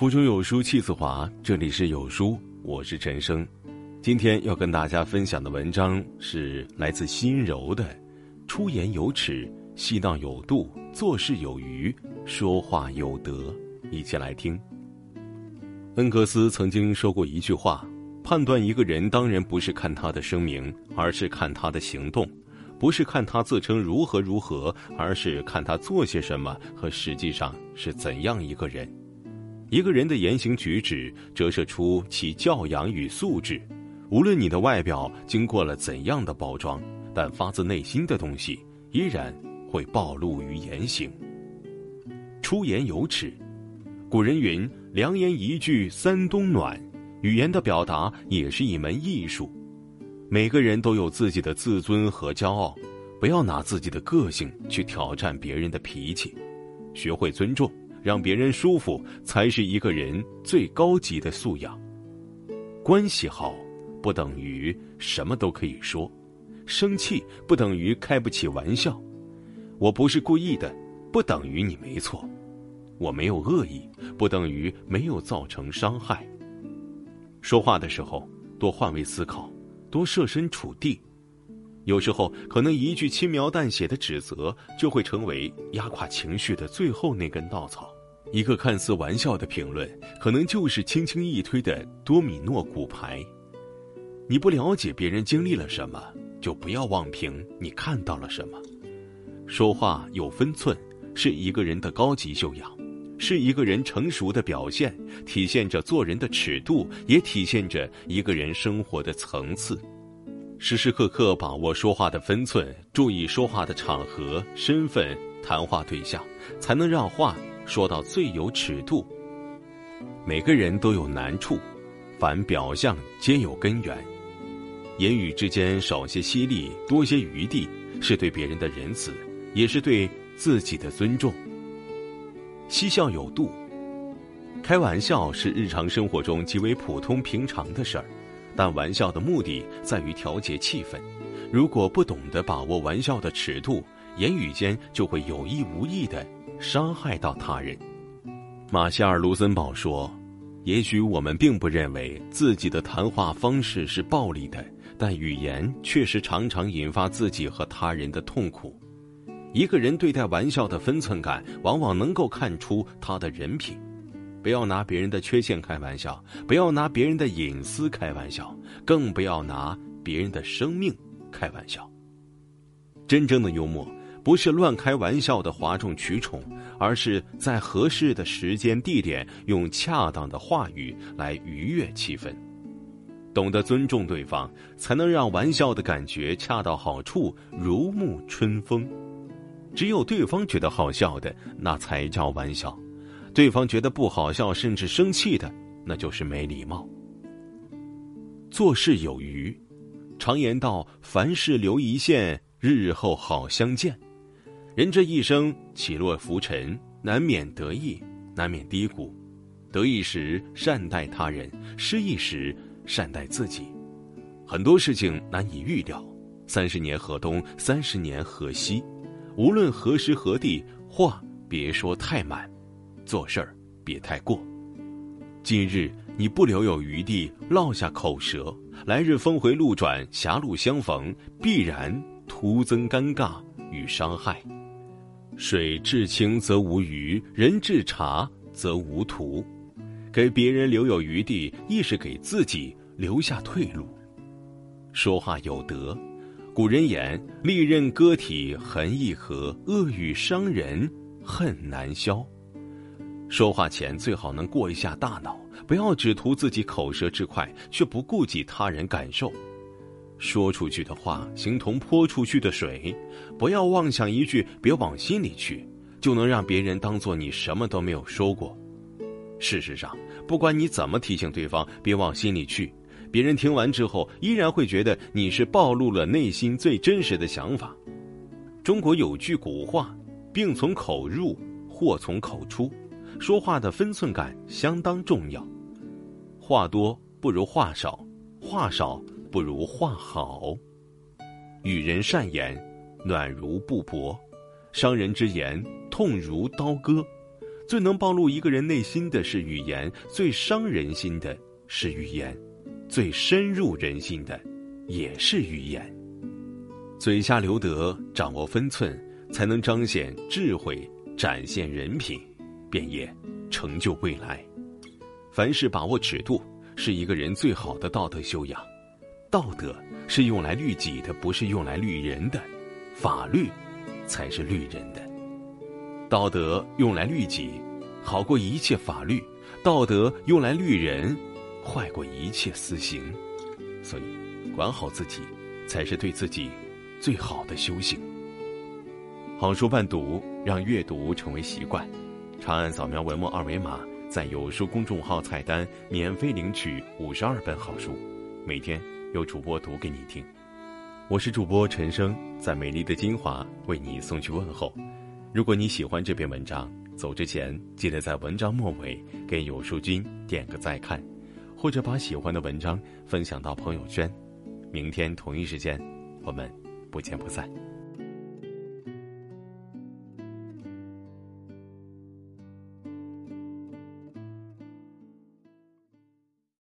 腹中有书气自华，这里是有书，我是陈生。今天要跟大家分享的文章是来自心柔的：出言有尺，戏闹有度，做事有余，说话有德。一起来听。恩格斯曾经说过一句话：判断一个人，当然不是看他的声明，而是看他的行动；不是看他自称如何如何，而是看他做些什么和实际上是怎样一个人。一个人的言行举止折射出其教养与素质。无论你的外表经过了怎样的包装，但发自内心的东西依然会暴露于言行。出言有尺，古人云：“良言一句三冬暖。”语言的表达也是一门艺术。每个人都有自己的自尊和骄傲，不要拿自己的个性去挑战别人的脾气，学会尊重。让别人舒服，才是一个人最高级的素养。关系好，不等于什么都可以说；生气不等于开不起玩笑。我不是故意的，不等于你没错；我没有恶意，不等于没有造成伤害。说话的时候，多换位思考，多设身处地。有时候，可能一句轻描淡写的指责，就会成为压垮情绪的最后那根稻草；一个看似玩笑的评论，可能就是轻轻一推的多米诺骨牌。你不了解别人经历了什么，就不要妄评你看到了什么。说话有分寸，是一个人的高级修养，是一个人成熟的表现，体现着做人的尺度，也体现着一个人生活的层次。时时刻刻把握说话的分寸，注意说话的场合、身份、谈话对象，才能让话说到最有尺度。每个人都有难处，凡表象皆有根源。言语之间少些犀利，多些余地，是对别人的仁慈，也是对自己的尊重。嬉笑有度，开玩笑是日常生活中极为普通平常的事儿。但玩笑的目的在于调节气氛，如果不懂得把握玩笑的尺度，言语间就会有意无意的伤害到他人。马歇尔·卢森堡说：“也许我们并不认为自己的谈话方式是暴力的，但语言确实常常引发自己和他人的痛苦。一个人对待玩笑的分寸感，往往能够看出他的人品。”不要拿别人的缺陷开玩笑，不要拿别人的隐私开玩笑，更不要拿别人的生命开玩笑。真正的幽默，不是乱开玩笑的哗众取宠，而是在合适的时间地点，用恰当的话语来愉悦气氛。懂得尊重对方，才能让玩笑的感觉恰到好处，如沐春风。只有对方觉得好笑的，那才叫玩笑。对方觉得不好笑，甚至生气的，那就是没礼貌。做事有余，常言道：“凡事留一线，日后好相见。”人这一生起落浮沉，难免得意，难免低谷。得意时善待他人，失意时善待自己。很多事情难以预料，三十年河东，三十年河西。无论何时何地，话别说太满。做事儿别太过。今日你不留有余地，落下口舌，来日峰回路转，狭路相逢，必然徒增尴尬与伤害。水至清则无鱼，人至察则无徒。给别人留有余地，亦是给自己留下退路。说话有德，古人言：“利刃割体痕易合，恶语伤人恨难消。”说话前最好能过一下大脑，不要只图自己口舌之快，却不顾及他人感受。说出去的话，形同泼出去的水，不要妄想一句别往心里去，就能让别人当做你什么都没有说过。事实上，不管你怎么提醒对方别往心里去，别人听完之后依然会觉得你是暴露了内心最真实的想法。中国有句古话：“病从口入，祸从口出。”说话的分寸感相当重要，话多不如话少，话少不如话好。与人善言，暖如布帛；伤人之言，痛如刀割。最能暴露一个人内心的是语言，最伤人心的是语言，最深入人心的也是语言。嘴下留德，掌握分寸，才能彰显智慧，展现人品，便也成就未来。凡事把握尺度，是一个人最好的道德修养。道德是用来律己的，不是用来律人的。法律才是律人的。道德用来律己，好过一切法律；道德用来律人，坏过一切私刑。所以，管好自己，才是对自己最好的修行。好书伴读，让阅读成为习惯。长按扫描文末二维码，在有书公众号菜单免费领取五十二本好书，每天由主播读给你听。我是主播陈生，在美丽的金华为你送去问候。如果你喜欢这篇文章，走之前记得在文章末尾给有书君点个再看，或者把喜欢的文章分享到朋友圈。明天同一时间，我们不见不散。